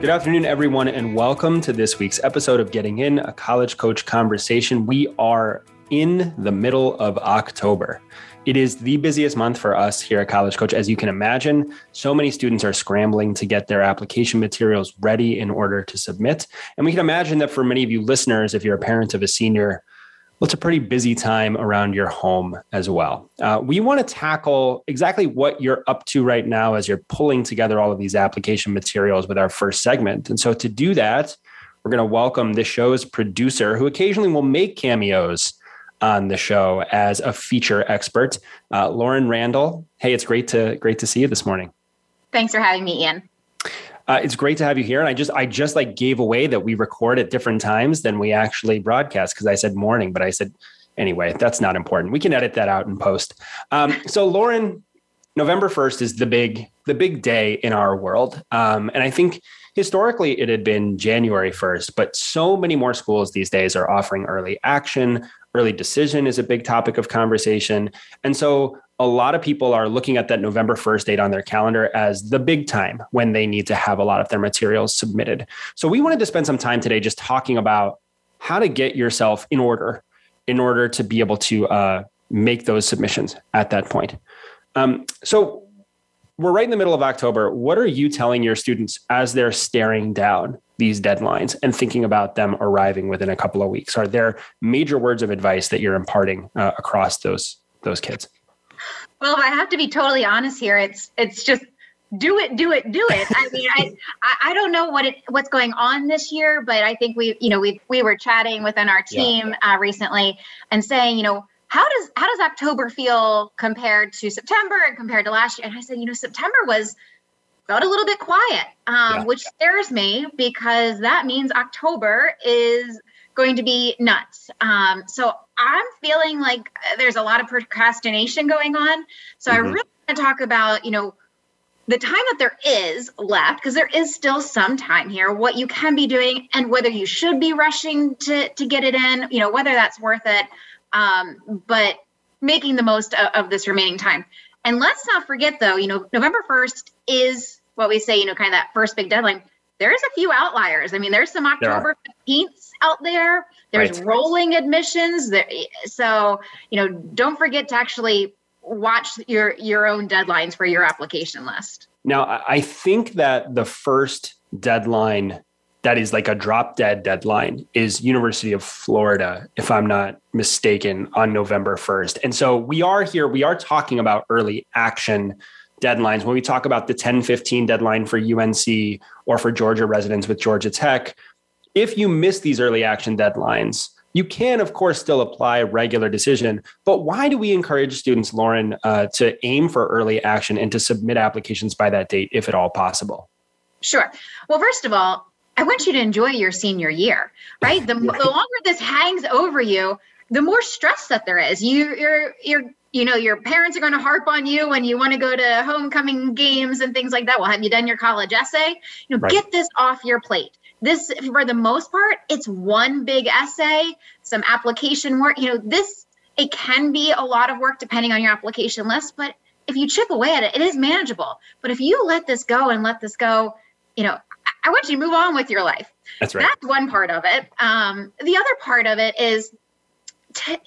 Good afternoon, everyone, and welcome to this week's episode of Getting In, a college coach conversation. We are in the middle of October. It is the busiest month for us here at College Coach. As you can imagine, so many students are scrambling to get their application materials ready in order to submit. And we can imagine that for many of you listeners, if you're a parent of a senior, well, it's a pretty busy time around your home as well. Uh, we want to tackle exactly what you're up to right now as you're pulling together all of these application materials with our first segment. And so to do that, we're going to welcome the show's producer, who occasionally will make cameos on the show as a feature expert, uh, Lauren Randall. Hey, it's great to great to see you this morning. Thanks for having me, Ian. Uh, it's great to have you here. And I just I just like gave away that we record at different times than we actually broadcast because I said morning, but I said anyway. That's not important. We can edit that out in post. Um, so Lauren, November first is the big the big day in our world, um, and I think historically it had been January 1st, but so many more schools these days are offering early action. Early decision is a big topic of conversation. And so a lot of people are looking at that November 1st date on their calendar as the big time when they need to have a lot of their materials submitted. So we wanted to spend some time today just talking about how to get yourself in order in order to be able to uh, make those submissions at that point. Um, so we're right in the middle of October. What are you telling your students as they're staring down these deadlines and thinking about them arriving within a couple of weeks? Are there major words of advice that you're imparting uh, across those those kids? Well, if I have to be totally honest here, it's it's just do it, do it, do it. I mean, I I don't know what it what's going on this year, but I think we you know we we were chatting within our team yeah. uh, recently and saying you know how does how does October feel compared to September and compared to last year? And I said you know September was felt a little bit quiet, um, yeah. which scares me because that means October is going to be nuts. Um, so I'm feeling like there's a lot of procrastination going on. So mm-hmm. I really want to talk about, you know, the time that there is left, because there is still some time here, what you can be doing and whether you should be rushing to, to get it in, you know, whether that's worth it. Um, but making the most of, of this remaining time. And let's not forget, though, you know, November 1st is what we say, you know, kind of that first big deadline. There's a few outliers. I mean, there's some October 15th out there. There's right. rolling admissions. There, so you know, don't forget to actually watch your your own deadlines for your application list. Now, I think that the first deadline that is like a drop dead deadline is University of Florida, if I'm not mistaken, on November 1st. And so we are here, we are talking about early action deadlines. When we talk about the 10 15 deadline for UNC or for Georgia residents with Georgia Tech, if you miss these early action deadlines, you can, of course, still apply regular decision. But why do we encourage students, Lauren, uh, to aim for early action and to submit applications by that date, if at all possible? Sure. Well, first of all, I want you to enjoy your senior year, right? The, yeah. the longer this hangs over you, the more stress that there is. You, you're, you're, you know, your parents are going to harp on you when you want to go to homecoming games and things like that. Well, have you done your college essay? You know, right. get this off your plate this for the most part it's one big essay some application work you know this it can be a lot of work depending on your application list but if you chip away at it it is manageable. But if you let this go and let this go you know i want you to move on with your life. That's right. That's one part of it. Um, the other part of it is t-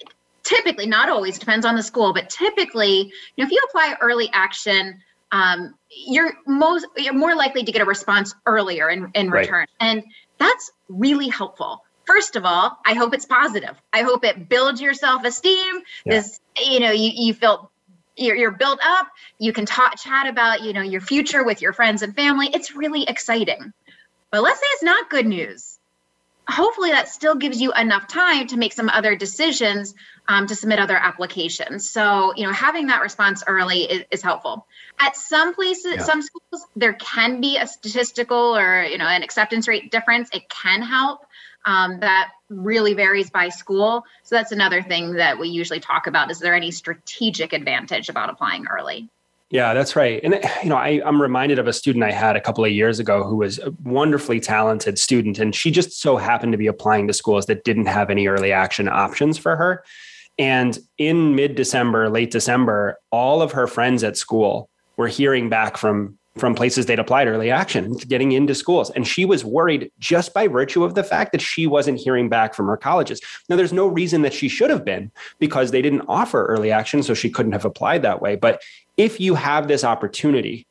typically not always depends on the school but typically you know if you apply early action um, you're most you're more likely to get a response earlier in, in right. return. And that's really helpful. First of all, I hope it's positive. I hope it builds your self-esteem. Yeah. This, you know, you, you feel you're, you're built up. You can talk, chat about, you know, your future with your friends and family. It's really exciting. But let's say it's not good news. Hopefully that still gives you enough time to make some other decisions um, to submit other applications. So you know having that response early is, is helpful. At some places yeah. some schools there can be a statistical or you know an acceptance rate difference. It can help um, that really varies by school. So that's another thing that we usually talk about. Is there any strategic advantage about applying early yeah, that's right. And you know, I, I'm reminded of a student I had a couple of years ago who was a wonderfully talented student, and she just so happened to be applying to schools that didn't have any early action options for her. And in mid December, late December, all of her friends at school were hearing back from from places they'd applied early action, getting into schools. And she was worried just by virtue of the fact that she wasn't hearing back from her colleges. Now, there's no reason that she should have been because they didn't offer early action, so she couldn't have applied that way. But if you have this opportunity,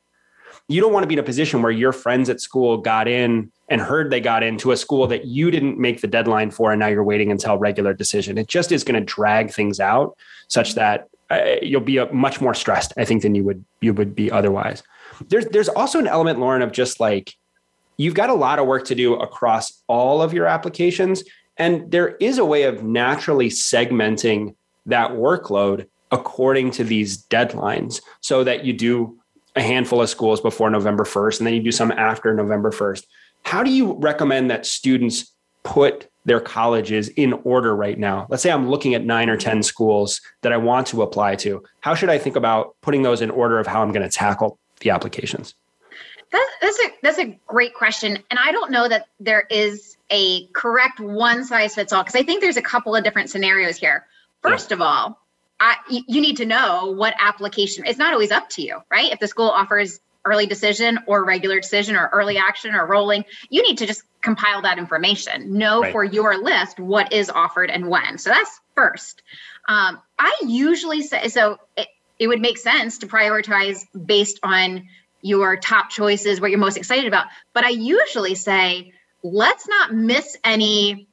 you don't want to be in a position where your friends at school got in and heard they got into a school that you didn't make the deadline for and now you're waiting until regular decision it just is going to drag things out such that uh, you'll be a, much more stressed i think than you would you would be otherwise there's there's also an element lauren of just like you've got a lot of work to do across all of your applications and there is a way of naturally segmenting that workload according to these deadlines so that you do a handful of schools before November 1st and then you do some after November 1st. How do you recommend that students put their colleges in order right now? Let's say I'm looking at nine or 10 schools that I want to apply to. How should I think about putting those in order of how I'm going to tackle the applications? That, that's a that's a great question, and I don't know that there is a correct one size fits all because I think there's a couple of different scenarios here. First yeah. of all, I, you need to know what application. It's not always up to you, right? If the school offers early decision or regular decision or early action or rolling, you need to just compile that information. Know right. for your list what is offered and when. So that's first. Um, I usually say so. It, it would make sense to prioritize based on your top choices, what you're most excited about. But I usually say, let's not miss any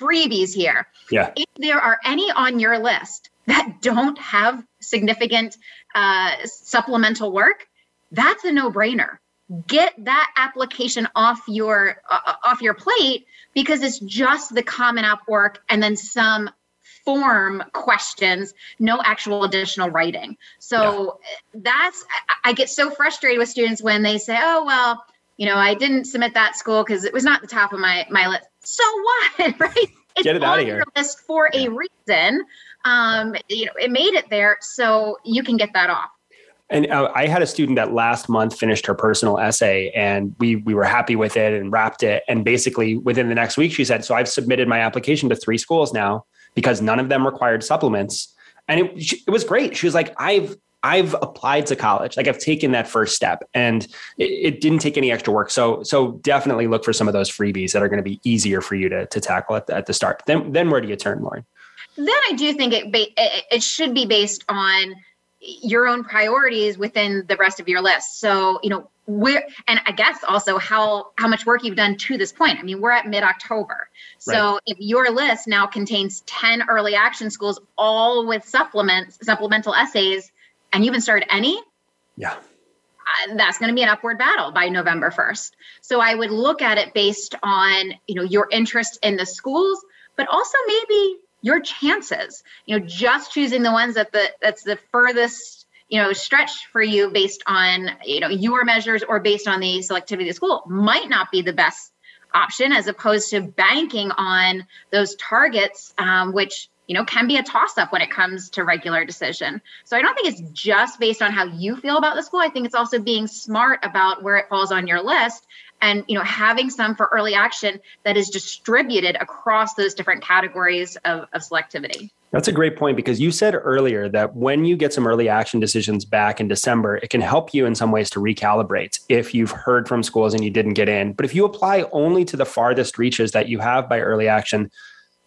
freebies here. Yeah. If there are any on your list that don't have significant uh, supplemental work, that's a no-brainer. Get that application off your uh, off your plate because it's just the common app work and then some form questions, no actual additional writing. So yeah. that's I get so frustrated with students when they say, "Oh well, you know, I didn't submit that school because it was not the top of my my list." So what, right? It's Get it out of here. list for yeah. a reason um, you know, it made it there, so you can get that off. And uh, I had a student that last month finished her personal essay, and we we were happy with it and wrapped it. And basically, within the next week, she said, "So I've submitted my application to three schools now because none of them required supplements." And it it was great. She was like, "I've I've applied to college. Like I've taken that first step and it, it, didn't take any extra work. So, so definitely look for some of those freebies that are going to be easier for you to, to tackle at the, at the start. Then, then where do you turn, Lauren? then I do think it it should be based on your own priorities within the rest of your list. So, you know, where and I guess also how how much work you've done to this point. I mean, we're at mid-October. So, right. if your list now contains 10 early action schools all with supplements, supplemental essays and you haven't started any? Yeah. Uh, that's going to be an upward battle by November 1st. So I would look at it based on, you know, your interest in the schools, but also maybe your chances you know just choosing the ones that the that's the furthest you know stretch for you based on you know your measures or based on the selectivity of the school might not be the best option as opposed to banking on those targets um, which you know can be a toss up when it comes to regular decision. So i don't think it's just based on how you feel about the school. I think it's also being smart about where it falls on your list and you know having some for early action that is distributed across those different categories of, of selectivity that's a great point because you said earlier that when you get some early action decisions back in December, it can help you in some ways to recalibrate if you've heard from schools and you didn't get in. But if you apply only to the farthest reaches that you have by early action,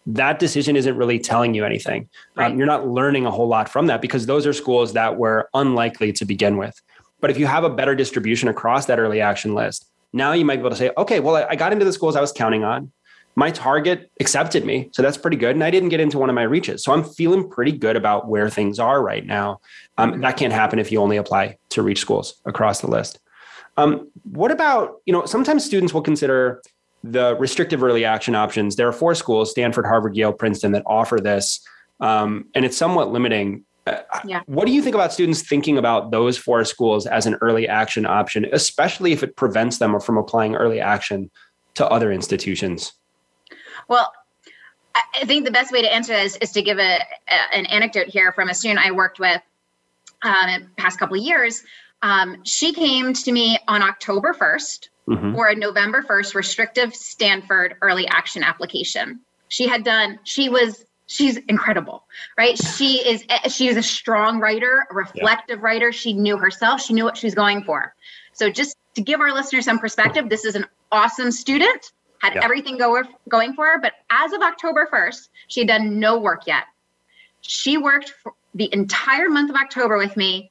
that decision isn't really telling you anything. Um, right. Um, you're not learning a whole lot from that because those are schools that were unlikely to begin with. But if you have a better distribution across that early action list, now you might be able to say, okay, well, I got into the schools I was counting on. My target accepted me. So that's pretty good. And I didn't get into one of my reaches. So I'm feeling pretty good about where things are right now. Um, that can't happen if you only apply to reach schools across the list. Um, what about, you know, sometimes students will consider the restrictive early action options, there are four schools Stanford, Harvard, Yale, Princeton that offer this. Um, and it's somewhat limiting. Yeah. What do you think about students thinking about those four schools as an early action option, especially if it prevents them from applying early action to other institutions? Well, I think the best way to answer this is to give a, a an anecdote here from a student I worked with um, in the past couple of years. Um, she came to me on October 1st mm-hmm. for a November 1st restrictive Stanford early action application. She had done, she was, she's incredible, right? She is, she is a strong writer, a reflective yeah. writer. She knew herself, she knew what she was going for. So just to give our listeners some perspective, this is an awesome student, had yeah. everything go, going for her. But as of October 1st, she had done no work yet. She worked for the entire month of October with me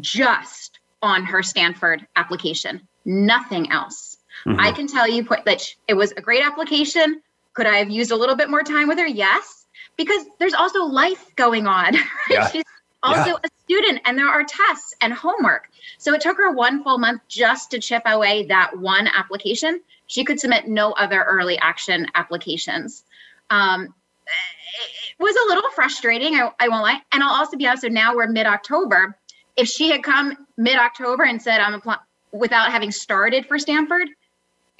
just on her Stanford application, nothing else. Mm-hmm. I can tell you that it was a great application. Could I have used a little bit more time with her? Yes, because there's also life going on. Right? Yeah. She's also yeah. a student and there are tests and homework. So it took her one full month just to chip away that one application. She could submit no other early action applications. Um, it was a little frustrating, I, I won't lie. And I'll also be honest, so now we're mid October. If she had come mid October and said, I'm applying without having started for Stanford,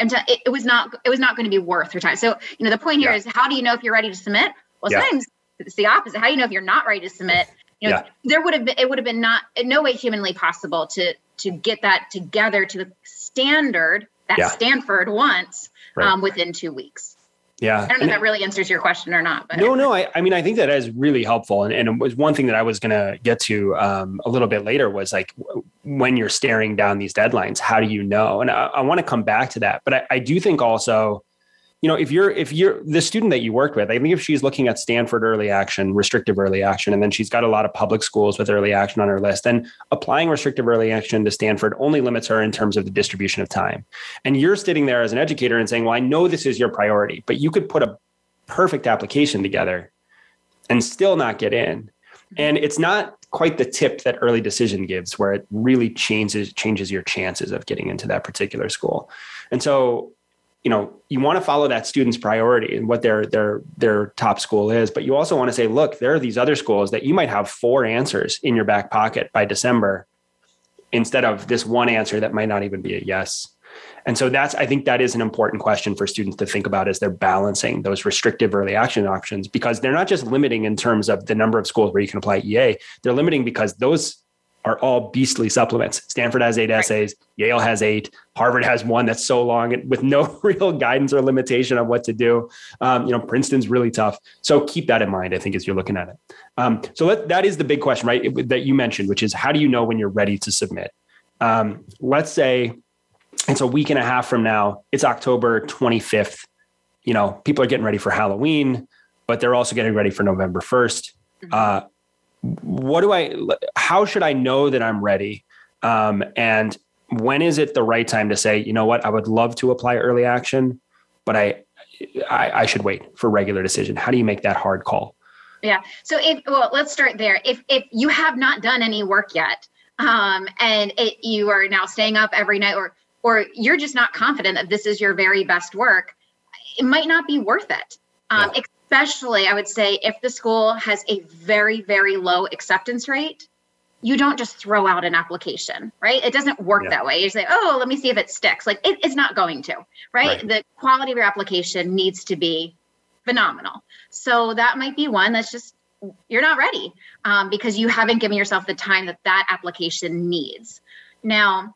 and it, it, was not it was not going to be worth her time. So you know the point here yeah. is how do you know if you're ready to submit? Well, yeah. sometimes it's the opposite. How do you know if you're not ready to submit? You know, yeah. there would have been it would have been not in no way humanly possible to to get that together to the standard that Stanford wants right. um, within two weeks. Yeah. I don't know and if that really answers your question or not. But no, no. I, I mean, I think that is really helpful. And, and it was one thing that I was going to get to um, a little bit later was like when you're staring down these deadlines, how do you know? And I, I want to come back to that. But I, I do think also you know, if you're if you're the student that you worked with, I think if she's looking at Stanford early action, restrictive early action, and then she's got a lot of public schools with early action on her list, then applying restrictive early action to Stanford only limits her in terms of the distribution of time. And you're sitting there as an educator and saying, "Well, I know this is your priority, but you could put a perfect application together and still not get in." And it's not quite the tip that early decision gives where it really changes changes your chances of getting into that particular school. And so you know you want to follow that student's priority and what their their their top school is but you also want to say look there are these other schools that you might have four answers in your back pocket by december instead of this one answer that might not even be a yes. And so that's i think that is an important question for students to think about as they're balancing those restrictive early action options because they're not just limiting in terms of the number of schools where you can apply ea they're limiting because those are all beastly supplements. Stanford has eight essays, Yale has eight, Harvard has one that's so long with no real guidance or limitation on what to do. Um, you know, Princeton's really tough. So keep that in mind, I think, as you're looking at it. Um, so let, that is the big question, right? That you mentioned, which is how do you know when you're ready to submit? Um, let's say it's a week and a half from now, it's October 25th. You know, people are getting ready for Halloween, but they're also getting ready for November 1st. Mm-hmm. Uh, what do I, how should I know that I'm ready? Um, and when is it the right time to say, you know what, I would love to apply early action, but I, I, I should wait for regular decision. How do you make that hard call? Yeah. So if, well, let's start there. If, if you have not done any work yet, um, and it, you are now staying up every night or, or you're just not confident that this is your very best work, it might not be worth it. Um, yeah especially I would say if the school has a very, very low acceptance rate, you don't just throw out an application, right? It doesn't work yeah. that way. You say, oh, let me see if it sticks. Like it, it's not going to, right? right? The quality of your application needs to be phenomenal. So that might be one that's just you're not ready um, because you haven't given yourself the time that that application needs. Now,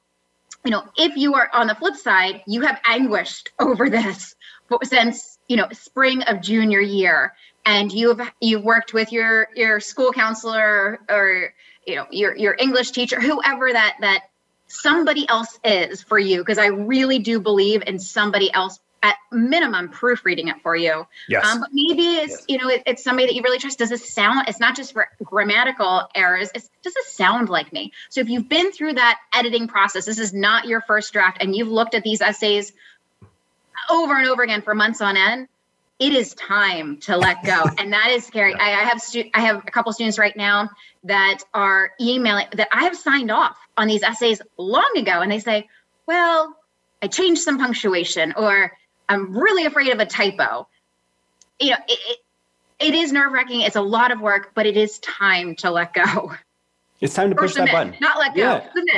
you know, if you are on the flip side, you have anguished over this since you know spring of junior year and you've you've worked with your your school counselor or you know your your english teacher whoever that that somebody else is for you because i really do believe in somebody else at minimum proofreading it for you yes. Um, but maybe it's yes. you know it, it's somebody that you really trust does it sound it's not just for grammatical errors it's does it sound like me so if you've been through that editing process this is not your first draft and you've looked at these essays over and over again for months on end, it is time to let go. and that is scary. I, I have stu- I have a couple students right now that are emailing that I have signed off on these essays long ago. And they say, well, I changed some punctuation or I'm really afraid of a typo. You know, it, it, it is nerve wracking. It's a lot of work, but it is time to let go. It's time to push that button. Not let go.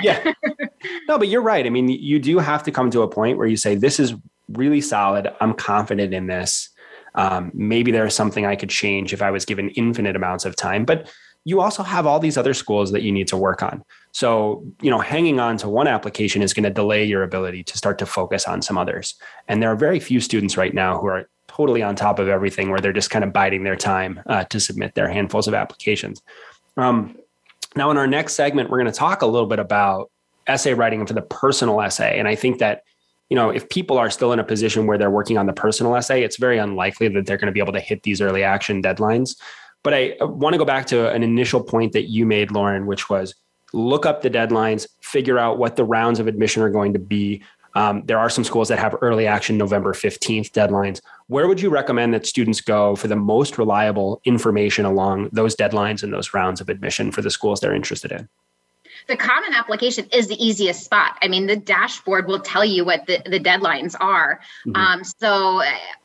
Yeah. yeah. no, but you're right. I mean, you do have to come to a point where you say, this is really solid. I'm confident in this. Um, maybe there's something I could change if I was given infinite amounts of time. But you also have all these other schools that you need to work on. So, you know, hanging on to one application is going to delay your ability to start to focus on some others. And there are very few students right now who are totally on top of everything where they're just kind of biding their time uh, to submit their handfuls of applications. Um, now, in our next segment, we're going to talk a little bit about essay writing for the personal essay. And I think that you know, if people are still in a position where they're working on the personal essay, it's very unlikely that they're going to be able to hit these early action deadlines. But I want to go back to an initial point that you made, Lauren, which was look up the deadlines, figure out what the rounds of admission are going to be. Um, there are some schools that have early action November 15th deadlines. Where would you recommend that students go for the most reliable information along those deadlines and those rounds of admission for the schools they're interested in? The common application is the easiest spot. I mean, the dashboard will tell you what the, the deadlines are. Mm-hmm. Um, so,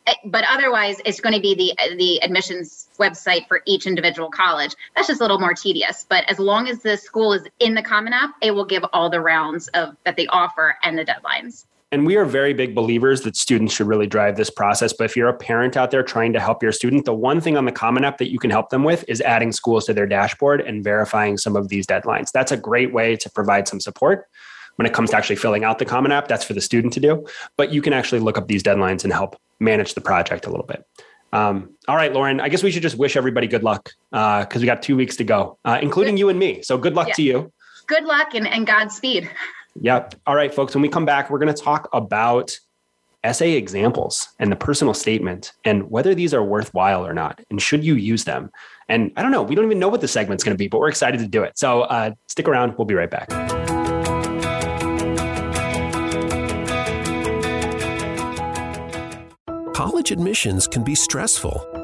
eh, but otherwise, it's going to be the the admissions website for each individual college. That's just a little more tedious. But as long as the school is in the Common App, it will give all the rounds of that they offer and the deadlines. And we are very big believers that students should really drive this process. But if you're a parent out there trying to help your student, the one thing on the Common App that you can help them with is adding schools to their dashboard and verifying some of these deadlines. That's a great way to provide some support when it comes to actually filling out the Common App. That's for the student to do. But you can actually look up these deadlines and help manage the project a little bit. Um, all right, Lauren, I guess we should just wish everybody good luck because uh, we got two weeks to go, uh, including you and me. So good luck yeah. to you. Good luck and, and Godspeed. Yep. All right, folks. When we come back, we're going to talk about essay examples and the personal statement and whether these are worthwhile or not and should you use them. And I don't know, we don't even know what the segment's going to be, but we're excited to do it. So uh, stick around. We'll be right back. College admissions can be stressful,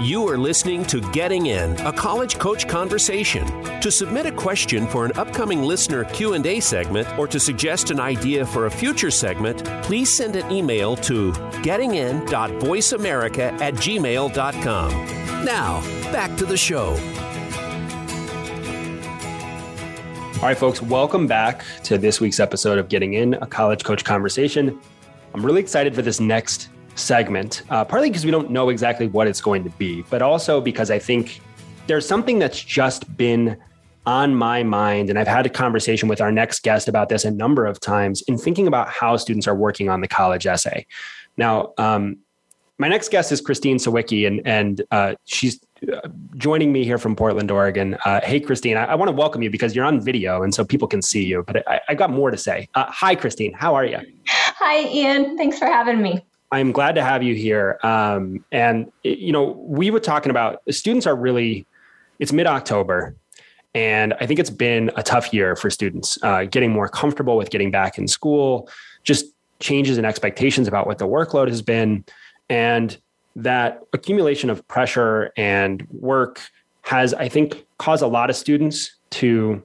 You are listening to Getting In, a college coach conversation. To submit a question for an upcoming listener Q&A segment or to suggest an idea for a future segment, please send an email to gettingin.voiceamerica at gmail.com. Now, back to the show. All right, folks, welcome back to this week's episode of Getting In, a college coach conversation. I'm really excited for this next segment, uh, partly because we don't know exactly what it's going to be, but also because I think there's something that's just been on my mind. And I've had a conversation with our next guest about this a number of times in thinking about how students are working on the college essay. Now, um, my next guest is Christine Sawicki, and, and uh, she's uh, joining me here from Portland, Oregon. Uh, hey, Christine, I, I want to welcome you because you're on video and so people can see you, but I, I got more to say. Uh, hi, Christine. How are you? Hi, Ian. Thanks for having me. I'm glad to have you here. Um, and you know, we were talking about students are really. It's mid October, and I think it's been a tough year for students, uh, getting more comfortable with getting back in school, just changes in expectations about what the workload has been, and that accumulation of pressure and work has, I think, caused a lot of students to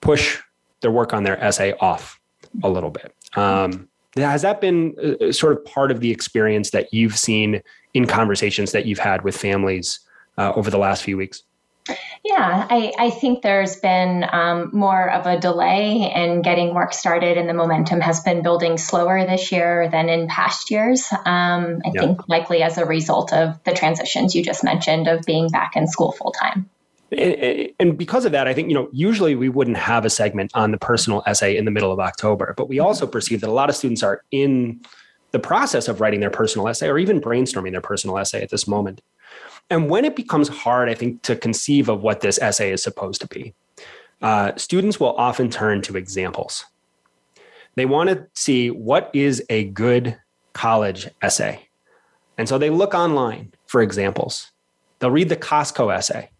push their work on their essay off a little bit. Um, has that been uh, uh, sort of part of the experience that you've seen in conversations that you've had with families uh, over the last few weeks? Yeah, I, I think there's been um, more of a delay in getting work started, and the momentum has been building slower this year than in past years. Um, I yeah. think likely as a result of the transitions you just mentioned of being back in school full time. And because of that, I think, you know, usually we wouldn't have a segment on the personal essay in the middle of October, but we also perceive that a lot of students are in the process of writing their personal essay or even brainstorming their personal essay at this moment. And when it becomes hard, I think, to conceive of what this essay is supposed to be, uh, students will often turn to examples. They want to see what is a good college essay. And so they look online for examples. They'll read the Costco essay,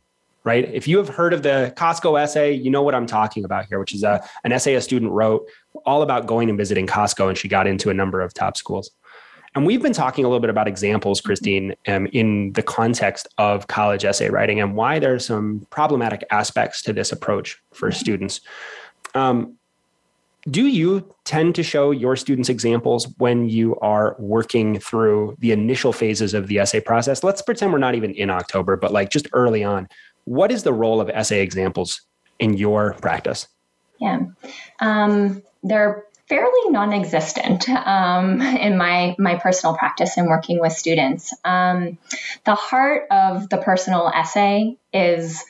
right? If you have heard of the Costco essay, you know what I'm talking about here, which is a, an essay a student wrote all about going and visiting Costco, and she got into a number of top schools. And we've been talking a little bit about examples, Christine, um, in the context of college essay writing and why there are some problematic aspects to this approach for students. Um, do you tend to show your students examples when you are working through the initial phases of the essay process? Let's pretend we're not even in October, but like just early on. What is the role of essay examples in your practice? Yeah, um, they're fairly non-existent um, in my my personal practice and working with students. Um, the heart of the personal essay is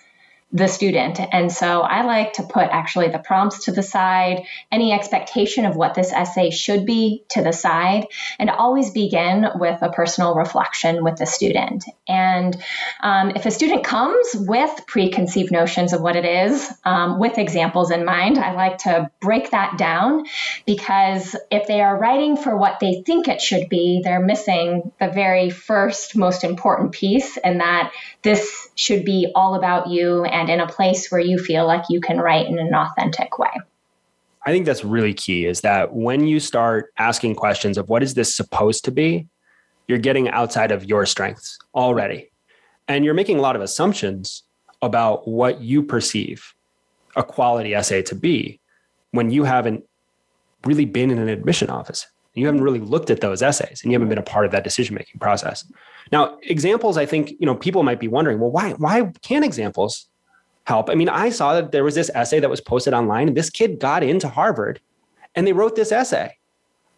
the student. And so I like to put actually the prompts to the side, any expectation of what this essay should be to the side, and always begin with a personal reflection with the student. And um, if a student comes with preconceived notions of what it is, um, with examples in mind, I like to break that down because if they are writing for what they think it should be, they're missing the very first most important piece, and that this should be all about you and in a place where you feel like you can write in an authentic way. I think that's really key is that when you start asking questions of what is this supposed to be, you're getting outside of your strengths already. And you're making a lot of assumptions about what you perceive a quality essay to be when you haven't really been in an admission office. You haven't really looked at those essays and you haven't been a part of that decision making process. Now, examples, I think, you know, people might be wondering, well, why why can't examples help. I mean, I saw that there was this essay that was posted online, and this kid got into Harvard and they wrote this essay.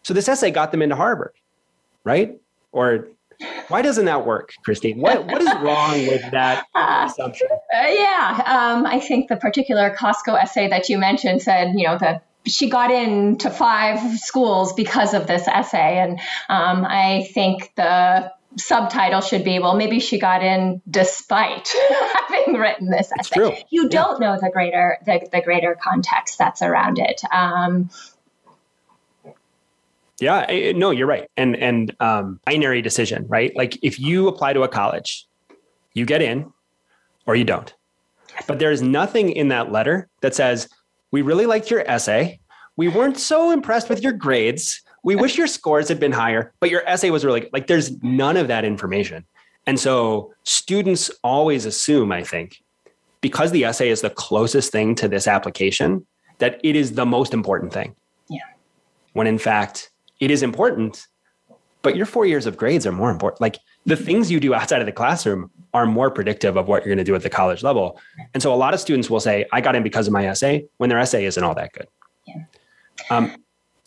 So this essay got them into Harvard, right? Or why doesn't that work, Christine? What what is wrong with that uh, assumption? Uh, yeah, um, I think the particular Costco essay that you mentioned said, you know, that she got into five schools because of this essay, and um, I think the subtitle should be well maybe she got in despite having written this essay. you don't know the greater the, the greater context that's around it. Um, yeah no you're right. And and um, binary decision right? Like if you apply to a college you get in or you don't. But there's nothing in that letter that says we really liked your essay. We weren't so impressed with your grades we wish your scores had been higher, but your essay was really like there's none of that information. And so students always assume, I think, because the essay is the closest thing to this application, that it is the most important thing. Yeah. When in fact, it is important, but your four years of grades are more important. Like the things you do outside of the classroom are more predictive of what you're going to do at the college level. And so a lot of students will say, I got in because of my essay when their essay isn't all that good. Yeah. Um,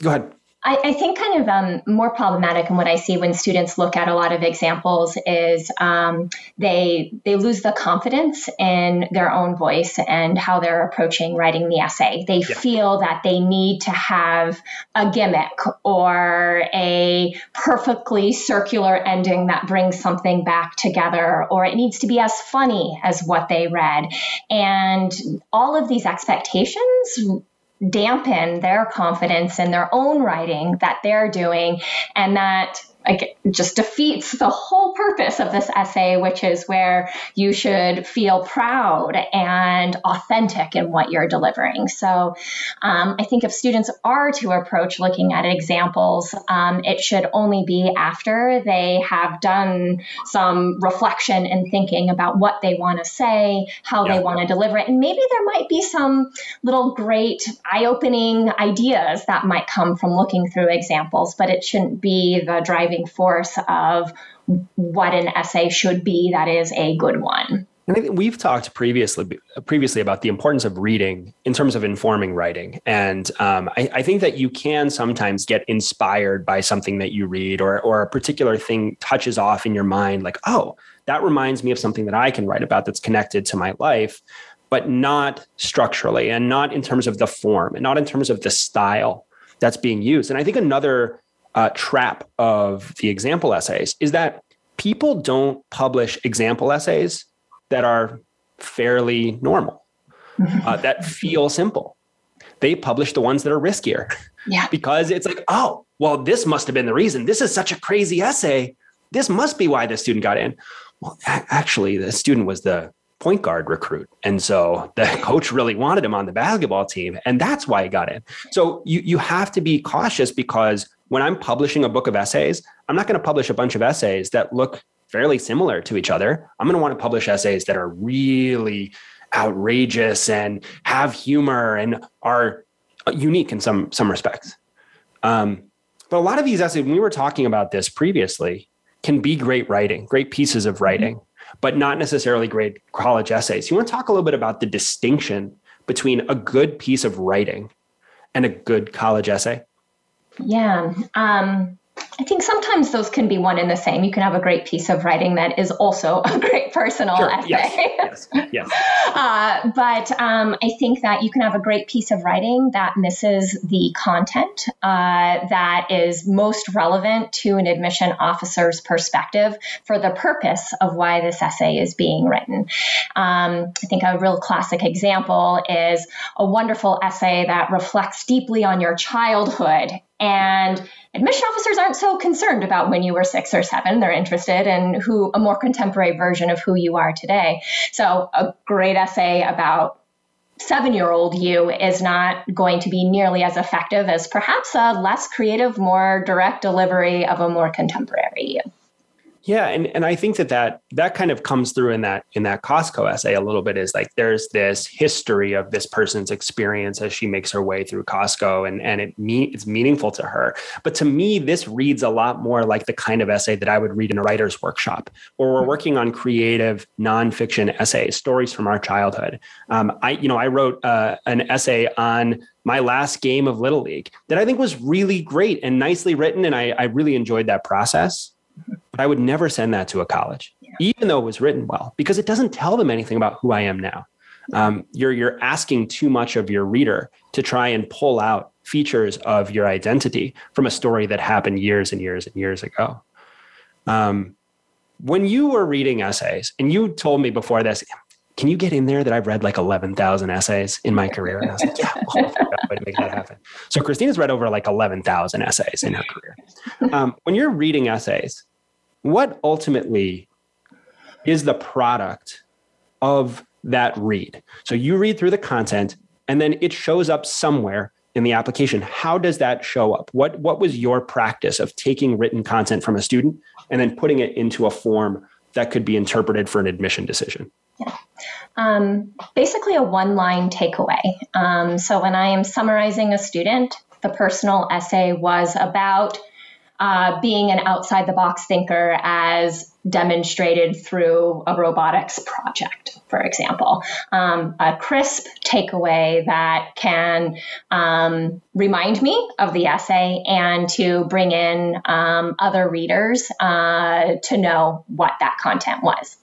go ahead. I, I think kind of um, more problematic and what I see when students look at a lot of examples is um, they they lose the confidence in their own voice and how they're approaching writing the essay. They yeah. feel that they need to have a gimmick or a perfectly circular ending that brings something back together, or it needs to be as funny as what they read. And all of these expectations dampen their confidence in their own writing that they're doing and that like just defeats the whole purpose of this essay, which is where you should feel proud and authentic in what you're delivering. So um, I think if students are to approach looking at examples, um, it should only be after they have done some reflection and thinking about what they want to say, how yeah. they want to deliver it, and maybe there might be some little great eye-opening ideas that might come from looking through examples, but it shouldn't be the driving driving force of what an essay should be that is a good one. I think we've talked previously previously about the importance of reading in terms of informing writing, and um, I, I, think that you can sometimes get inspired by something that you read, or or a particular thing touches off in your mind, like oh, that reminds me of something that I can write about that's connected to my life, but not structurally, and not in terms of the form, and not in terms of the style that's being used. And I think another uh, trap of the example essays is that people don't publish example essays that are fairly normal, uh, that feel simple. They publish the ones that are riskier. Yeah. because it's like, oh, well, this must have been the reason. This is such a crazy essay. This must be why the student got in. Well, a- actually, the student was the point guard recruit. And so the coach really wanted him on the basketball team. And that's why he got in. So you, you have to be cautious because when I'm publishing a book of essays, I'm not going to publish a bunch of essays that look fairly similar to each other. I'm going to want to publish essays that are really outrageous and have humor and are unique in some some respects. Um, but a lot of these essays, when we were talking about this previously, can be great writing, great pieces of writing, but not necessarily great college essays. You want to talk a little bit about the distinction between a good piece of writing and a good college essay? Yeah. Um, I think sometimes those can be one and the same. You can have a great piece of writing that is also a great personal sure. essay. Yes. yes. yes. uh, but um, I think that you can have a great piece of writing that misses the content uh, that is most relevant to an admission officer's perspective for the purpose of why this essay is being written. Um, I think a real classic example is a wonderful essay that reflects deeply on your childhood and admission officers aren't so concerned about when you were six or seven. They're interested in who a more contemporary version of who you are today. So a great essay about seven year old you is not going to be nearly as effective as perhaps a less creative, more direct delivery of a more contemporary you. Yeah, and and I think that that that kind of comes through in that in that Costco essay a little bit is like there's this history of this person's experience as she makes her way through Costco and and it me it's meaningful to her. But to me, this reads a lot more like the kind of essay that I would read in a writer's workshop, or we're working on creative nonfiction essays, stories from our childhood. Um, I you know I wrote uh, an essay on my last game of Little League that I think was really great and nicely written, and I, I really enjoyed that process. But I would never send that to a college, yeah. even though it was written well, because it doesn't tell them anything about who I am now. Um, you're you're asking too much of your reader to try and pull out features of your identity from a story that happened years and years and years ago. Um, when you were reading essays, and you told me before this, can you get in there that I've read like 11,000 essays in my career? And I was like, yeah, well, way to make that happen. So Christina's read over like 11,000 essays in her career. Um, when you're reading essays, what ultimately is the product of that read? So you read through the content and then it shows up somewhere in the application. How does that show up? What, what was your practice of taking written content from a student and then putting it into a form that could be interpreted for an admission decision? Um, basically, a one line takeaway. Um, so, when I am summarizing a student, the personal essay was about uh, being an outside the box thinker as demonstrated through a robotics project, for example. Um, a crisp takeaway that can um, remind me of the essay and to bring in um, other readers uh, to know what that content was.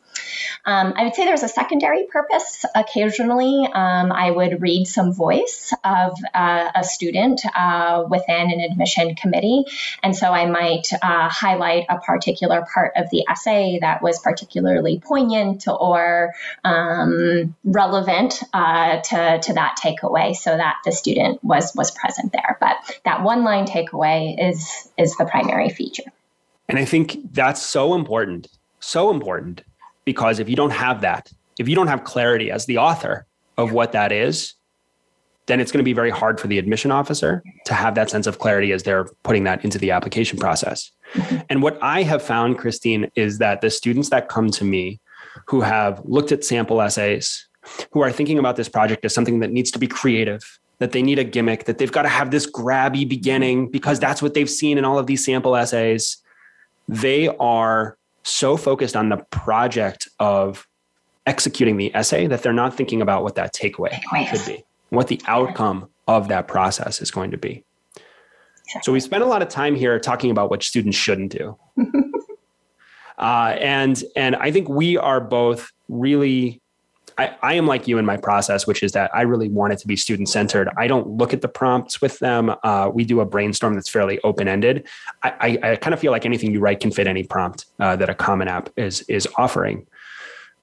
Um, I would say there's a secondary purpose. Occasionally, um, I would read some voice of uh, a student uh, within an admission committee. And so I might uh, highlight a particular part of the essay that was particularly poignant or um, relevant uh, to, to that takeaway so that the student was, was present there. But that one line takeaway is, is the primary feature. And I think that's so important, so important because if you don't have that, if you don't have clarity as the author of what that is, then it's going to be very hard for the admission officer to have that sense of clarity as they're putting that into the application process. Mm-hmm. And what I have found, Christine, is that the students that come to me who have looked at sample essays, who are thinking about this project as something that needs to be creative, that they need a gimmick, that they've got to have this grabby beginning because that's what they've seen in all of these sample essays, they are so focused on the project of executing the essay that they're not thinking about what that takeaway should be, what the outcome of that process is going to be. So we spent a lot of time here talking about what students shouldn't do. uh, and and I think we are both really I, I, am like you in my process, which is that I really want it to be student centered. I don't look at the prompts with them. Uh, we do a brainstorm that's fairly open ended. I, I, I kind of feel like anything you write can fit any prompt uh, that a Common App is is offering.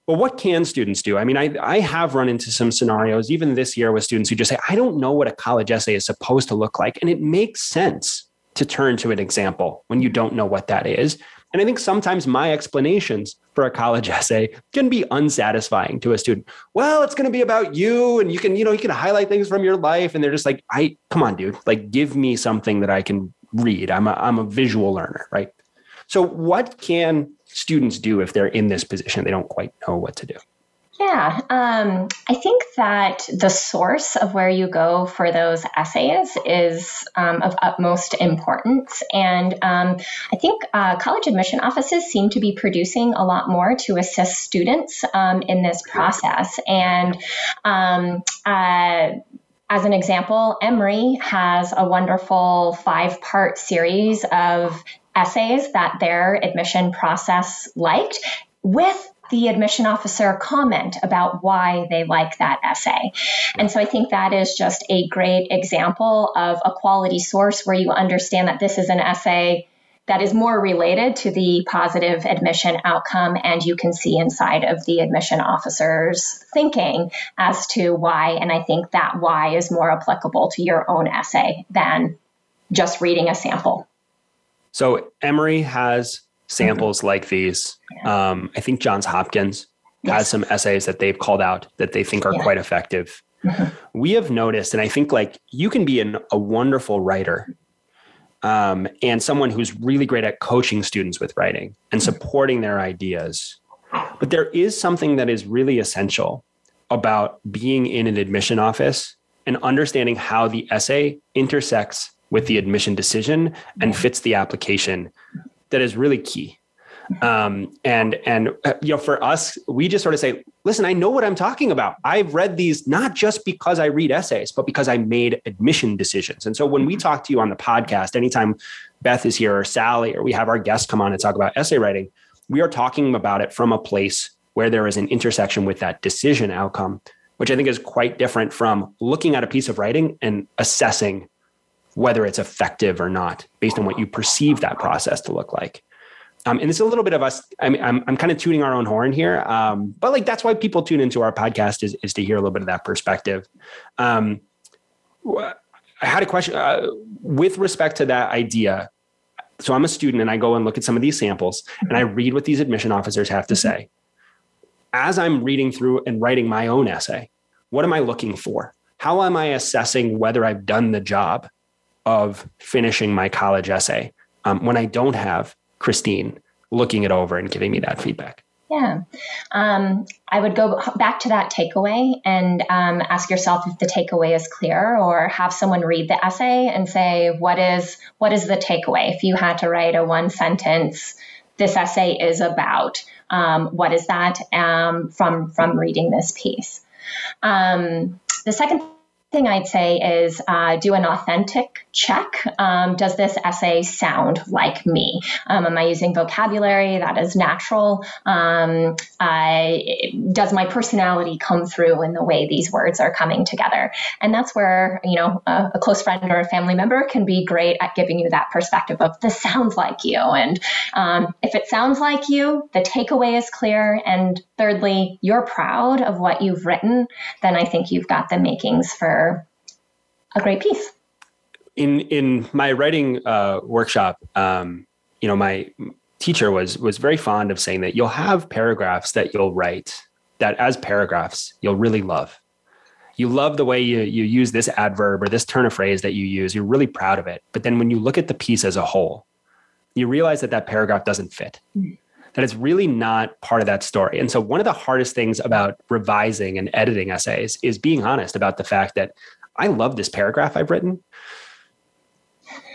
But what can students do? I mean, I, I have run into some scenarios, even this year, with students who just say, I don't know what a college essay is supposed to look like. And it makes sense to turn to an example when you don't know what that is. And I think sometimes my explanations for a college essay can be unsatisfying to a student. Well, it's going to be about you and you can, you know, you can highlight things from your life. And they're just like, I, come on, dude, like give me something that I can read. I'm a, I'm a visual learner, right? So what can students do if they're in this position? They don't quite know what to do. Yeah, um, I think that the source of where you go for those essays is um, of utmost importance. And um, I think uh, college admission offices seem to be producing a lot more to assist students um, in this process. And um, uh, as an example, Emory has a wonderful five part series of essays that their admission process liked with the admission officer comment about why they like that essay. And so I think that is just a great example of a quality source where you understand that this is an essay that is more related to the positive admission outcome and you can see inside of the admission officer's thinking as to why and i think that why is more applicable to your own essay than just reading a sample so emory has samples mm-hmm. like these. Um, I think Johns Hopkins yes. has some essays that they've called out that they think are yeah. quite effective. Mm-hmm. We have noticed, and I think like you can be an, a wonderful writer um, and someone who's really great at coaching students with writing and mm-hmm. supporting their ideas. But there is something that is really essential about being in an admission office and understanding how the essay intersects with the admission decision and fits the application that is really key. Um, and and uh, you know, for us, we just sort of say, listen, I know what I'm talking about. I've read these not just because I read essays, but because I made admission decisions. And so when we talk to you on the podcast, anytime Beth is here or Sally, or we have our guests come on and talk about essay writing, we are talking about it from a place where there is an intersection with that decision outcome, which I think is quite different from looking at a piece of writing and assessing whether it's effective or not based on what you perceive that process to look like. Um, and it's a little bit of us. I mean, I'm, I'm kind of tuning our own horn here, um, but like that's why people tune into our podcast is, is to hear a little bit of that perspective. Um, I had a question uh, with respect to that idea. So I'm a student and I go and look at some of these samples and I read what these admission officers have to mm-hmm. say. As I'm reading through and writing my own essay, what am I looking for? How am I assessing whether I've done the job of finishing my college essay um, when I don't have Christine looking it over and giving me that feedback? Yeah. Um, I would go back to that takeaway and um, ask yourself if the takeaway is clear or have someone read the essay and say, what is, what is the takeaway? If you had to write a one sentence, this essay is about, um, what is that um, from, from reading this piece? Um, the second thing I'd say is uh, do an authentic check. Um, does this essay sound like me? Um, am I using vocabulary that is natural? Um, does my personality come through in the way these words are coming together? And that's where, you know, a, a, close friend or a family member can be great at giving you that perspective of this sounds like you. And um, if it sounds like you, the takeaway is clear. And thirdly, you're proud of what you've written, then I think you've got the makings for a great piece. In in my writing uh, workshop, um, you know, my teacher was was very fond of saying that you'll have paragraphs that you'll write that as paragraphs you'll really love. You love the way you you use this adverb or this turn of phrase that you use. You're really proud of it. But then when you look at the piece as a whole, you realize that that paragraph doesn't fit. That it's really not part of that story. And so, one of the hardest things about revising and editing essays is being honest about the fact that I love this paragraph I've written,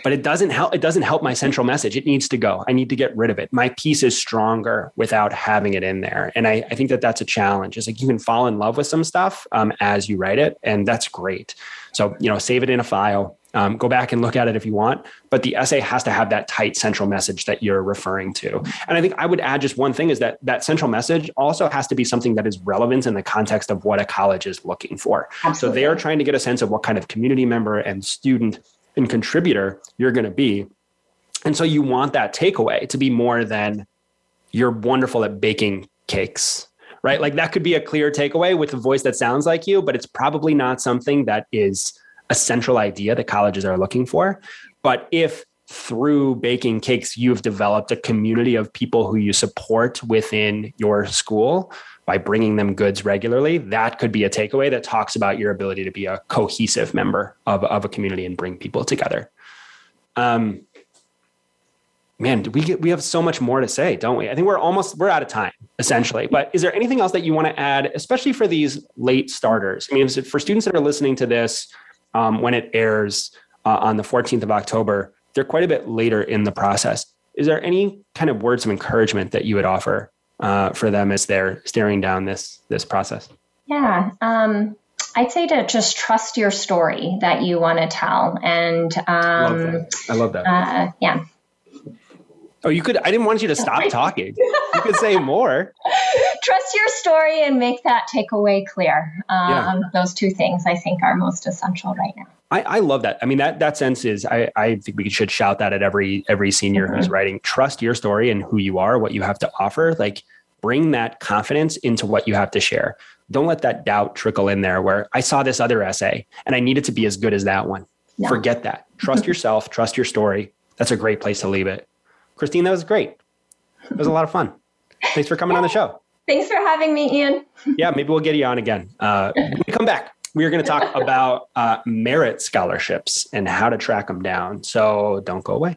but it doesn't help it doesn't help my central message. It needs to go. I need to get rid of it. My piece is stronger without having it in there. And i, I think that that's a challenge. It's like you can fall in love with some stuff um, as you write it and that's great. So you know save it in a file. Um, go back and look at it if you want, but the essay has to have that tight central message that you're referring to. And I think I would add just one thing is that that central message also has to be something that is relevant in the context of what a college is looking for. Absolutely. So they are trying to get a sense of what kind of community member and student and contributor you're going to be. And so you want that takeaway to be more than you're wonderful at baking cakes right? Like that could be a clear takeaway with a voice that sounds like you, but it's probably not something that is a central idea that colleges are looking for. But if through baking cakes, you've developed a community of people who you support within your school by bringing them goods regularly, that could be a takeaway that talks about your ability to be a cohesive member of, of a community and bring people together. Um, man, we get, we have so much more to say, don't we? I think we're almost we're out of time essentially. But is there anything else that you want to add, especially for these late starters? I mean, for students that are listening to this um, when it airs uh, on the 14th of October, they're quite a bit later in the process. Is there any kind of words of encouragement that you would offer uh, for them as they're staring down this this process? Yeah, um, I'd say to just trust your story that you want to tell, and um, love I love that. Uh, yeah. Oh, you could. I didn't want you to stop talking. you could say more. Trust your story and make that takeaway clear. Um, yeah. Those two things I think are most essential right now. I, I, love that. I mean, that that sense is. I, I think we should shout that at every every senior mm-hmm. who's writing. Trust your story and who you are, what you have to offer. Like, bring that confidence into what you have to share. Don't let that doubt trickle in there. Where I saw this other essay and I needed to be as good as that one. No. Forget that. Trust yourself. Trust your story. That's a great place to leave it. Christine, that was great. It was a lot of fun. Thanks for coming on the show. Thanks for having me, Ian. yeah, maybe we'll get you on again. Uh, come back, we are going to talk about uh, merit scholarships and how to track them down. So don't go away.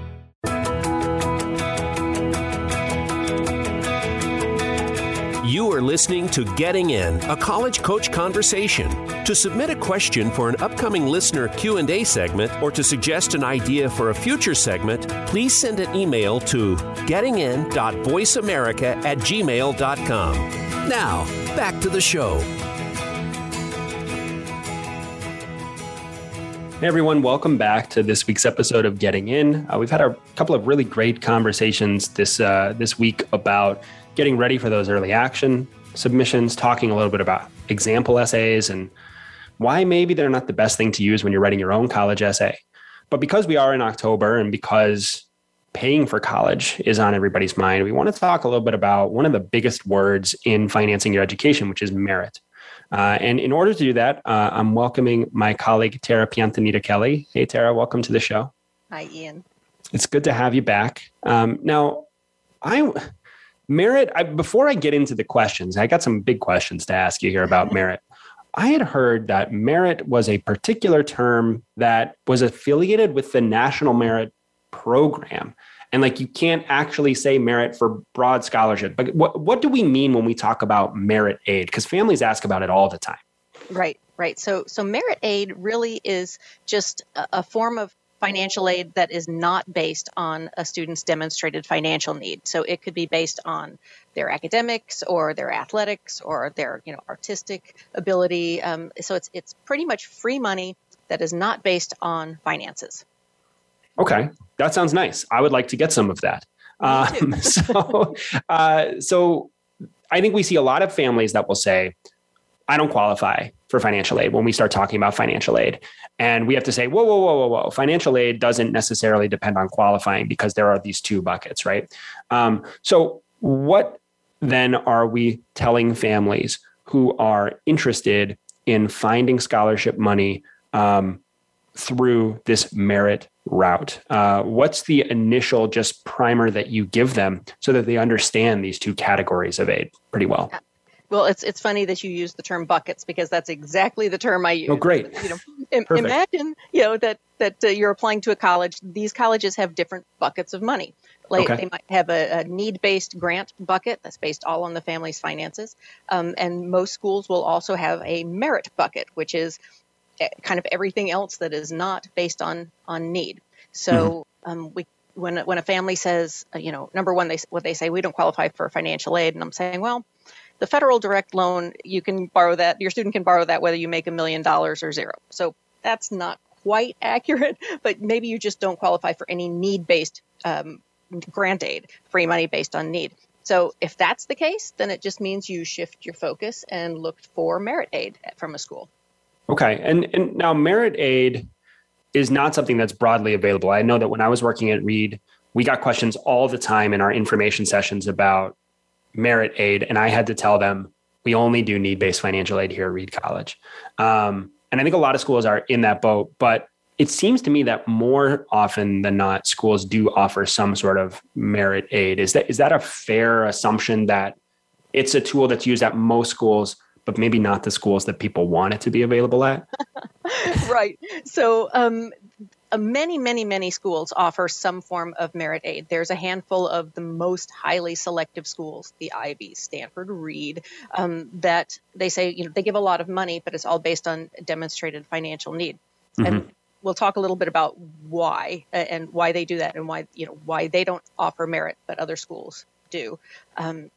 You are listening to Getting In, a college coach conversation. To submit a question for an upcoming listener Q&A segment or to suggest an idea for a future segment, please send an email to gettingin.voiceamerica at gmail.com. Now, back to the show. Hey everyone, welcome back to this week's episode of Getting In. Uh, we've had a couple of really great conversations this uh, this week about getting ready for those early action submissions, talking a little bit about example essays and why maybe they're not the best thing to use when you're writing your own college essay. But because we are in October and because paying for college is on everybody's mind, we want to talk a little bit about one of the biggest words in financing your education, which is merit. Uh, and in order to do that, uh, I'm welcoming my colleague, Tara Piantanita Kelly. Hey, Tara, welcome to the show. Hi, Ian. It's good to have you back. Um, now, I merit I, before i get into the questions i got some big questions to ask you here about mm-hmm. merit i had heard that merit was a particular term that was affiliated with the national merit program. And like you can't actually say merit for broad scholarship. But what, what do we mean when we talk about merit aid? Because families ask about it all the time. Right right. So so merit aid really is just a, a form of financial aid that is not based on a student's demonstrated financial need. So it could be based on their academics or their athletics or their you know artistic ability. Um, so it's it's pretty much free money that is not based on finances. Okay, that sounds nice. I would like to get some of that. Um, so, uh, so I think we see a lot of families that will say, "I don't qualify for financial aid." When we start talking about financial aid, and we have to say, "Whoa, whoa, whoa, whoa, whoa!" Financial aid doesn't necessarily depend on qualifying because there are these two buckets, right? Um, so, what then are we telling families who are interested in finding scholarship money um, through this merit route? Uh, what's the initial just primer that you give them so that they understand these two categories of aid pretty well? Well, it's it's funny that you use the term buckets because that's exactly the term I use. Oh, great! You know, Im- imagine you know that that uh, you're applying to a college. These colleges have different buckets of money. Like okay. they might have a, a need-based grant bucket that's based all on the family's finances, um, and most schools will also have a merit bucket, which is kind of everything else that is not based on on need. So mm-hmm. um, we when when a family says, uh, you know, number one, they what they say we don't qualify for financial aid, and I'm saying, well, the federal direct loan you can borrow that your student can borrow that whether you make a million dollars or zero. So that's not quite accurate, but maybe you just don't qualify for any need based um, grant aid, free money based on need. So if that's the case, then it just means you shift your focus and look for merit aid from a school. Okay. And and now merit aid is not something that's broadly available. I know that when I was working at Reed, we got questions all the time in our information sessions about merit aid, and I had to tell them we only do need-based financial aid here at Reed College. Um, and I think a lot of schools are in that boat, but it seems to me that more often than not, schools do offer some sort of merit aid. Is that is that a fair assumption that it's a tool that's used at most schools, but maybe not the schools that people want it to be available at. right. So, um, many, many, many schools offer some form of merit aid. There's a handful of the most highly selective schools, the Ivies, Stanford, Reed, um, that they say you know they give a lot of money, but it's all based on demonstrated financial need. Mm-hmm. And we'll talk a little bit about why and why they do that, and why you know why they don't offer merit, but other schools do. Um,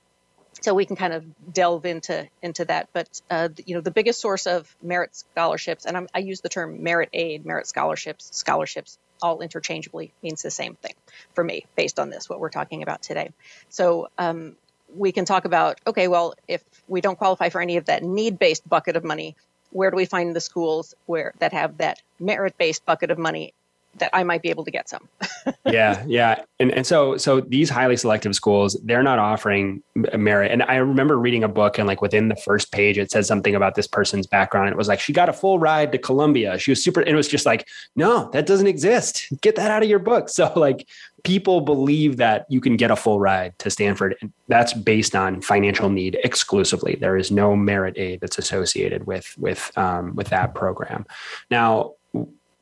so we can kind of delve into into that. But uh, you know, the biggest source of merit scholarships, and I'm, i use the term merit aid, merit scholarships, scholarships, all interchangeably means the same thing for me, based on this what we're talking about today. So um, we can talk about okay, well, if we don't qualify for any of that need-based bucket of money, where do we find the schools where that have that merit-based bucket of money that I might be able to get some. yeah, yeah, and and so so these highly selective schools, they're not offering merit. And I remember reading a book, and like within the first page, it says something about this person's background. It was like she got a full ride to Columbia. She was super. And it was just like, no, that doesn't exist. Get that out of your book. So like people believe that you can get a full ride to Stanford, and that's based on financial need exclusively. There is no merit aid that's associated with with um, with that program. Now,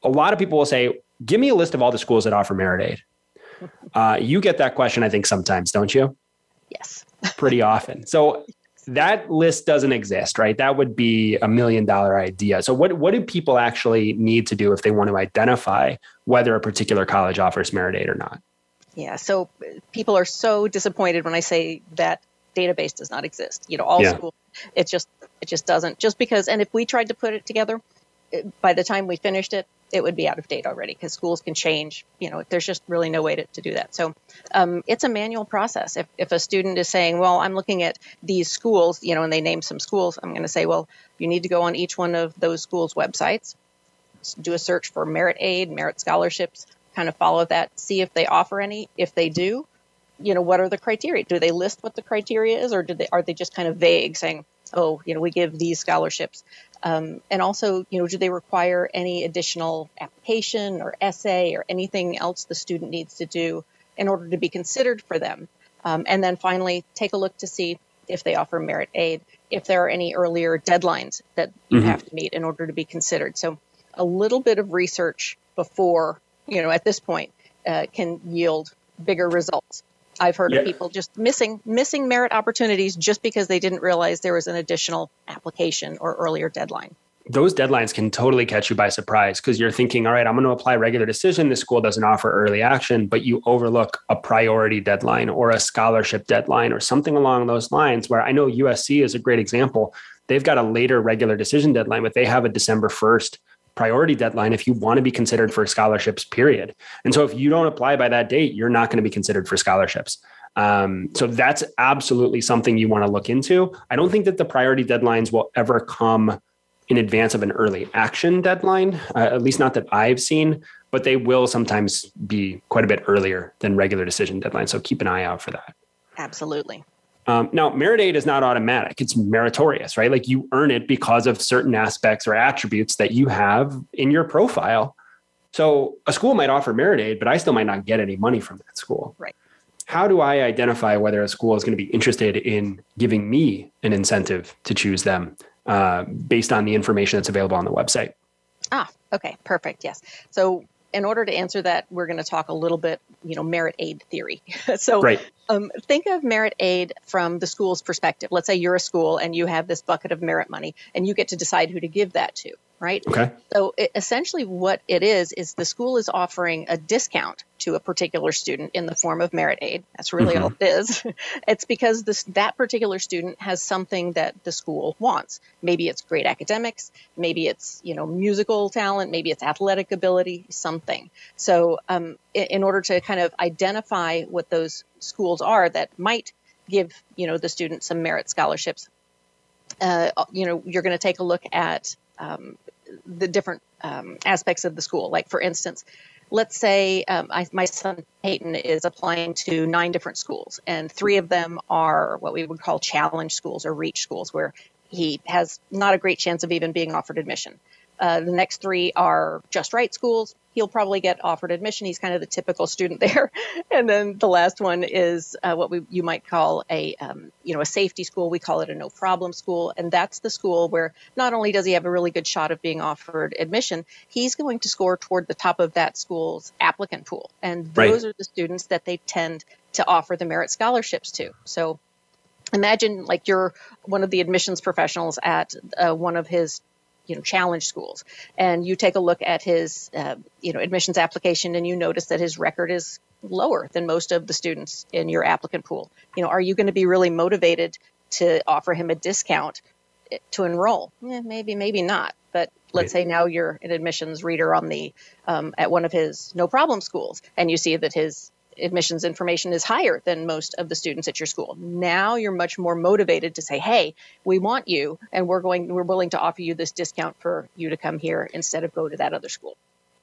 a lot of people will say give me a list of all the schools that offer merit aid. Uh, you get that question, I think, sometimes, don't you? Yes. Pretty often. So that list doesn't exist, right? That would be a million dollar idea. So what what do people actually need to do if they want to identify whether a particular college offers merit aid or not? Yeah. So people are so disappointed when I say that database does not exist. You know, all yeah. schools, it just it just doesn't. Just because, and if we tried to put it together, by the time we finished it, it would be out of date already because schools can change. You know, there's just really no way to, to do that. So um, it's a manual process. If, if a student is saying, well, I'm looking at these schools, you know, and they name some schools, I'm going to say, well, you need to go on each one of those schools' websites, do a search for merit aid, merit scholarships, kind of follow that, see if they offer any. If they do, you know, what are the criteria? Do they list what the criteria is, or do they are they just kind of vague, saying, oh, you know, we give these scholarships? Um, and also, you know, do they require any additional application or essay or anything else the student needs to do in order to be considered for them? Um, and then finally, take a look to see if they offer merit aid, if there are any earlier deadlines that you mm-hmm. have to meet in order to be considered. So, a little bit of research before, you know, at this point, uh, can yield bigger results. I've heard of people just missing missing merit opportunities just because they didn't realize there was an additional application or earlier deadline. those deadlines can totally catch you by surprise because you're thinking, all right, I'm going to apply regular decision. This school doesn't offer early action, but you overlook a priority deadline or a scholarship deadline or something along those lines. Where I know USC is a great example. They've got a later regular decision deadline, but they have a December 1st priority deadline if you want to be considered for scholarships, period. And so if you don't apply by that date, you're not going to be considered for scholarships. Um, so that's absolutely something you want to look into. I don't think that the priority deadlines will ever come in advance of an early action deadline, uh, at least not that I've seen, but they will sometimes be quite a bit earlier than regular decision deadlines. So keep an eye out for that. Absolutely. Um, now, merit aid is not automatic; it's meritorious, right? Like you earn it because of certain aspects or attributes that you have in your profile. So a school might offer merit aid, but I still might not get any money from that school. Right. How do I identify whether a school is going to be interested in giving me an incentive to choose them uh, based on the information that's available on the website? Ah, okay, perfect. Yes. So in order to answer that, we're going to talk a little bit, you know, merit aid theory. so right. um, think of merit aid from the school's perspective. Let's say you're a school and you have this bucket of merit money and you get to decide who to give that to right? Okay. So it, essentially, what it is is the school is offering a discount to a particular student in the form of merit aid. That's really mm-hmm. all it is. it's because this that particular student has something that the school wants. Maybe it's great academics, maybe it's you know musical talent, maybe it's athletic ability, something. So um, in, in order to kind of identify what those schools are that might give you know the student some merit scholarships uh, you know, you're going to take a look at um, the different um, aspects of the school. Like, for instance, let's say um, I, my son Peyton is applying to nine different schools, and three of them are what we would call challenge schools or reach schools, where he has not a great chance of even being offered admission. Uh, the next three are just right schools. He'll probably get offered admission. He's kind of the typical student there. and then the last one is uh, what we you might call a um, you know a safety school. We call it a no problem school, and that's the school where not only does he have a really good shot of being offered admission, he's going to score toward the top of that school's applicant pool, and those right. are the students that they tend to offer the merit scholarships to. So imagine like you're one of the admissions professionals at uh, one of his you know challenge schools. And you take a look at his uh, you know admissions application and you notice that his record is lower than most of the students in your applicant pool. You know are you going to be really motivated to offer him a discount eh, to enroll? Eh, maybe maybe not. But let's say now you're an admissions reader on the um, at one of his no problem schools and you see that his admissions information is higher than most of the students at your school. Now you're much more motivated to say, "Hey, we want you and we're going we're willing to offer you this discount for you to come here instead of go to that other school."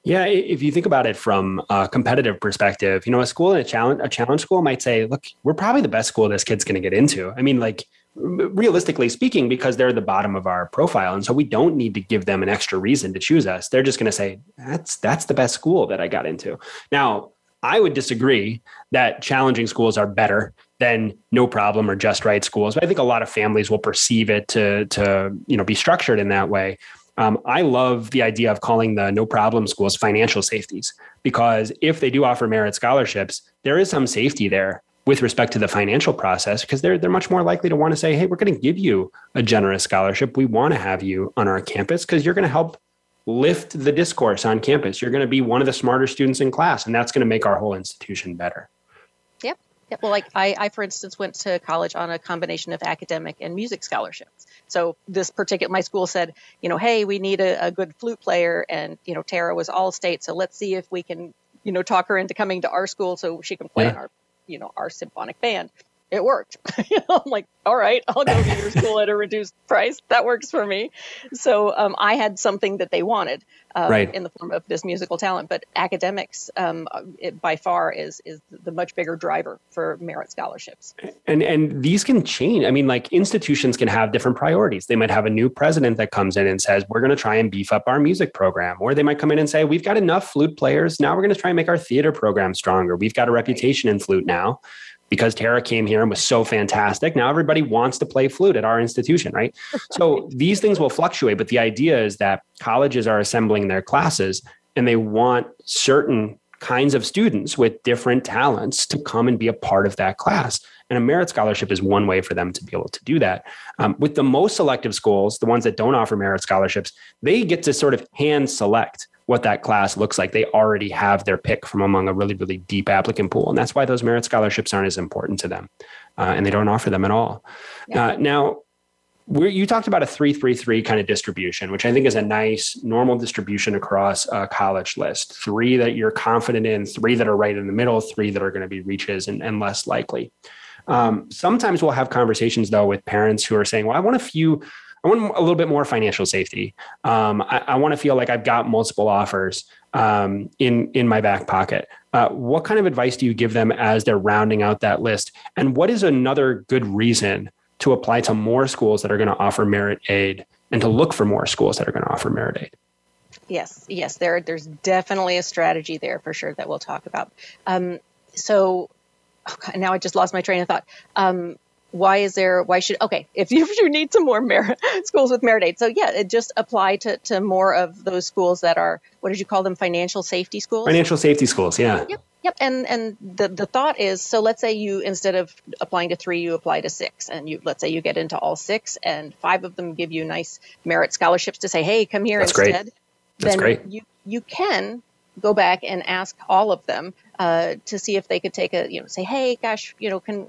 Yeah, if you think about it from a competitive perspective, you know, a school in a challenge a challenge school might say, "Look, we're probably the best school this kid's going to get into." I mean, like realistically speaking because they're the bottom of our profile and so we don't need to give them an extra reason to choose us they're just going to say that's that's the best school that i got into now I would disagree that challenging schools are better than no problem or just right schools. But I think a lot of families will perceive it to to you know be structured in that way. Um, I love the idea of calling the no problem schools financial safeties because if they do offer merit scholarships, there is some safety there with respect to the financial process because they're they're much more likely to want to say, hey, we're going to give you a generous scholarship. We want to have you on our campus because you're going to help lift the discourse on campus. You're going to be one of the smarter students in class, and that's going to make our whole institution better. Yep. Yep. Well, like I, I, for instance, went to college on a combination of academic and music scholarships. So this particular, my school said, you know, hey, we need a, a good flute player, and you know, Tara was all state, so let's see if we can, you know, talk her into coming to our school so she can play yeah. in our, you know, our symphonic band it worked. I'm like, all right, I'll go to your school at a reduced price. That works for me. So um, I had something that they wanted um, right. in the form of this musical talent. But academics, um, it, by far, is is the much bigger driver for merit scholarships. And and these can change. I mean, like institutions can have different priorities. They might have a new president that comes in and says, "We're going to try and beef up our music program," or they might come in and say, "We've got enough flute players. Now we're going to try and make our theater program stronger. We've got a reputation in flute now." Because Tara came here and was so fantastic. Now everybody wants to play flute at our institution, right? so these things will fluctuate, but the idea is that colleges are assembling their classes and they want certain kinds of students with different talents to come and be a part of that class. And a merit scholarship is one way for them to be able to do that. Um, with the most selective schools, the ones that don't offer merit scholarships, they get to sort of hand select what that class looks like. They already have their pick from among a really, really deep applicant pool. And that's why those merit scholarships aren't as important to them. Uh, and they don't offer them at all. Yeah. Uh, now, you talked about a 333 kind of distribution, which I think is a nice normal distribution across a college list. Three that you're confident in, three that are right in the middle, three that are going to be reaches and, and less likely. Um, sometimes we'll have conversations though with parents who are saying, well, I want a few, I want a little bit more financial safety. Um, I, I want to feel like I've got multiple offers um, in, in my back pocket. Uh, what kind of advice do you give them as they're rounding out that list? And what is another good reason to apply to more schools that are going to offer merit aid and to look for more schools that are going to offer merit aid. Yes, yes, there, there's definitely a strategy there for sure that we'll talk about. Um, so oh God, now I just lost my train of thought. Um, why is there why should okay if you, if you need some more merit schools with merit aid so yeah it just apply to, to more of those schools that are what did you call them financial safety schools financial safety schools yeah yep Yep, and and the the thought is so. Let's say you instead of applying to three, you apply to six, and you let's say you get into all six, and five of them give you nice merit scholarships to say, "Hey, come here That's instead." Great. That's then great. You you can go back and ask all of them uh, to see if they could take a you know say, "Hey, gosh, you know, can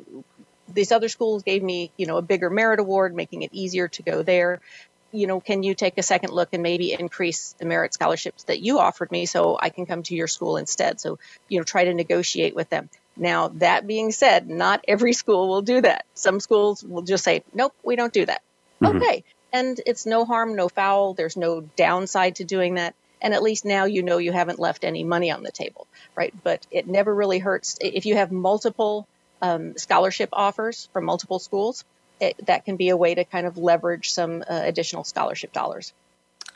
these other schools gave me you know a bigger merit award, making it easier to go there." you know, can you take a second look and maybe increase the merit scholarships that you offered me so I can come to your school instead? So, you know, try to negotiate with them. Now, that being said, not every school will do that. Some schools will just say, nope, we don't do that. Mm-hmm. Okay. And it's no harm, no foul. There's no downside to doing that. And at least now you know you haven't left any money on the table, right? But it never really hurts. If you have multiple um, scholarship offers from multiple schools, it, that can be a way to kind of leverage some uh, additional scholarship dollars.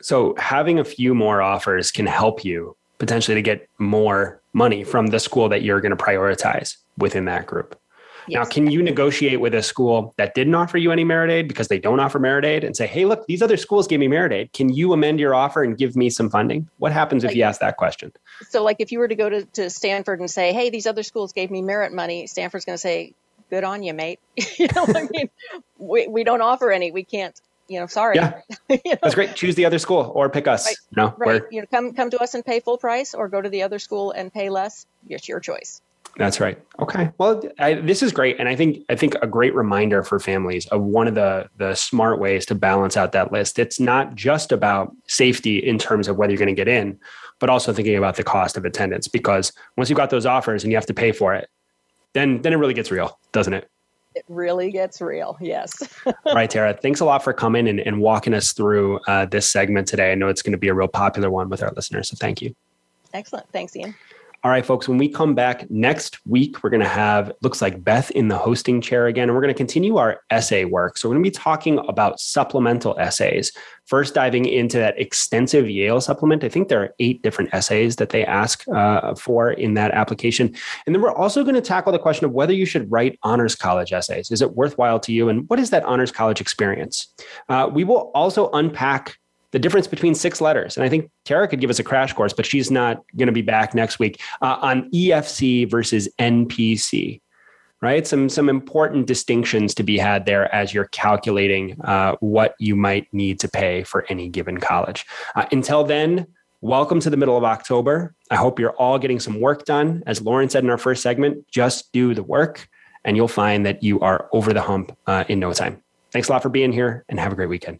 So having a few more offers can help you potentially to get more money from the school that you're going to prioritize within that group. Yes. Now, can you negotiate with a school that didn't offer you any merit aid because they don't offer merit aid and say, hey, look, these other schools gave me merit aid. Can you amend your offer and give me some funding? What happens like, if you ask that question? So, like if you were to go to, to Stanford and say, hey, these other schools gave me merit money, Stanford's going to say, good on you, mate. you know, I mean, we, we don't offer any. We can't. You know, sorry. Yeah, you know? that's great. Choose the other school or pick us. Right. Know, right. You know, come come to us and pay full price, or go to the other school and pay less. It's your choice. That's right. Okay. Well, I, this is great, and I think I think a great reminder for families of one of the the smart ways to balance out that list. It's not just about safety in terms of whether you're going to get in, but also thinking about the cost of attendance. Because once you've got those offers and you have to pay for it, then then it really gets real, doesn't it? It really gets real. Yes. right, Tara. Thanks a lot for coming and, and walking us through uh, this segment today. I know it's going to be a real popular one with our listeners. So thank you. Excellent. Thanks, Ian. All right, folks, when we come back next week, we're going to have, looks like Beth in the hosting chair again, and we're going to continue our essay work. So we're going to be talking about supplemental essays. First, diving into that extensive Yale supplement. I think there are eight different essays that they ask uh, for in that application. And then we're also going to tackle the question of whether you should write honors college essays. Is it worthwhile to you? And what is that honors college experience? Uh, we will also unpack the difference between six letters. And I think Tara could give us a crash course, but she's not going to be back next week uh, on EFC versus NPC. Right, some some important distinctions to be had there as you're calculating uh, what you might need to pay for any given college. Uh, until then, welcome to the middle of October. I hope you're all getting some work done. As Lauren said in our first segment, just do the work, and you'll find that you are over the hump uh, in no time. Thanks a lot for being here, and have a great weekend.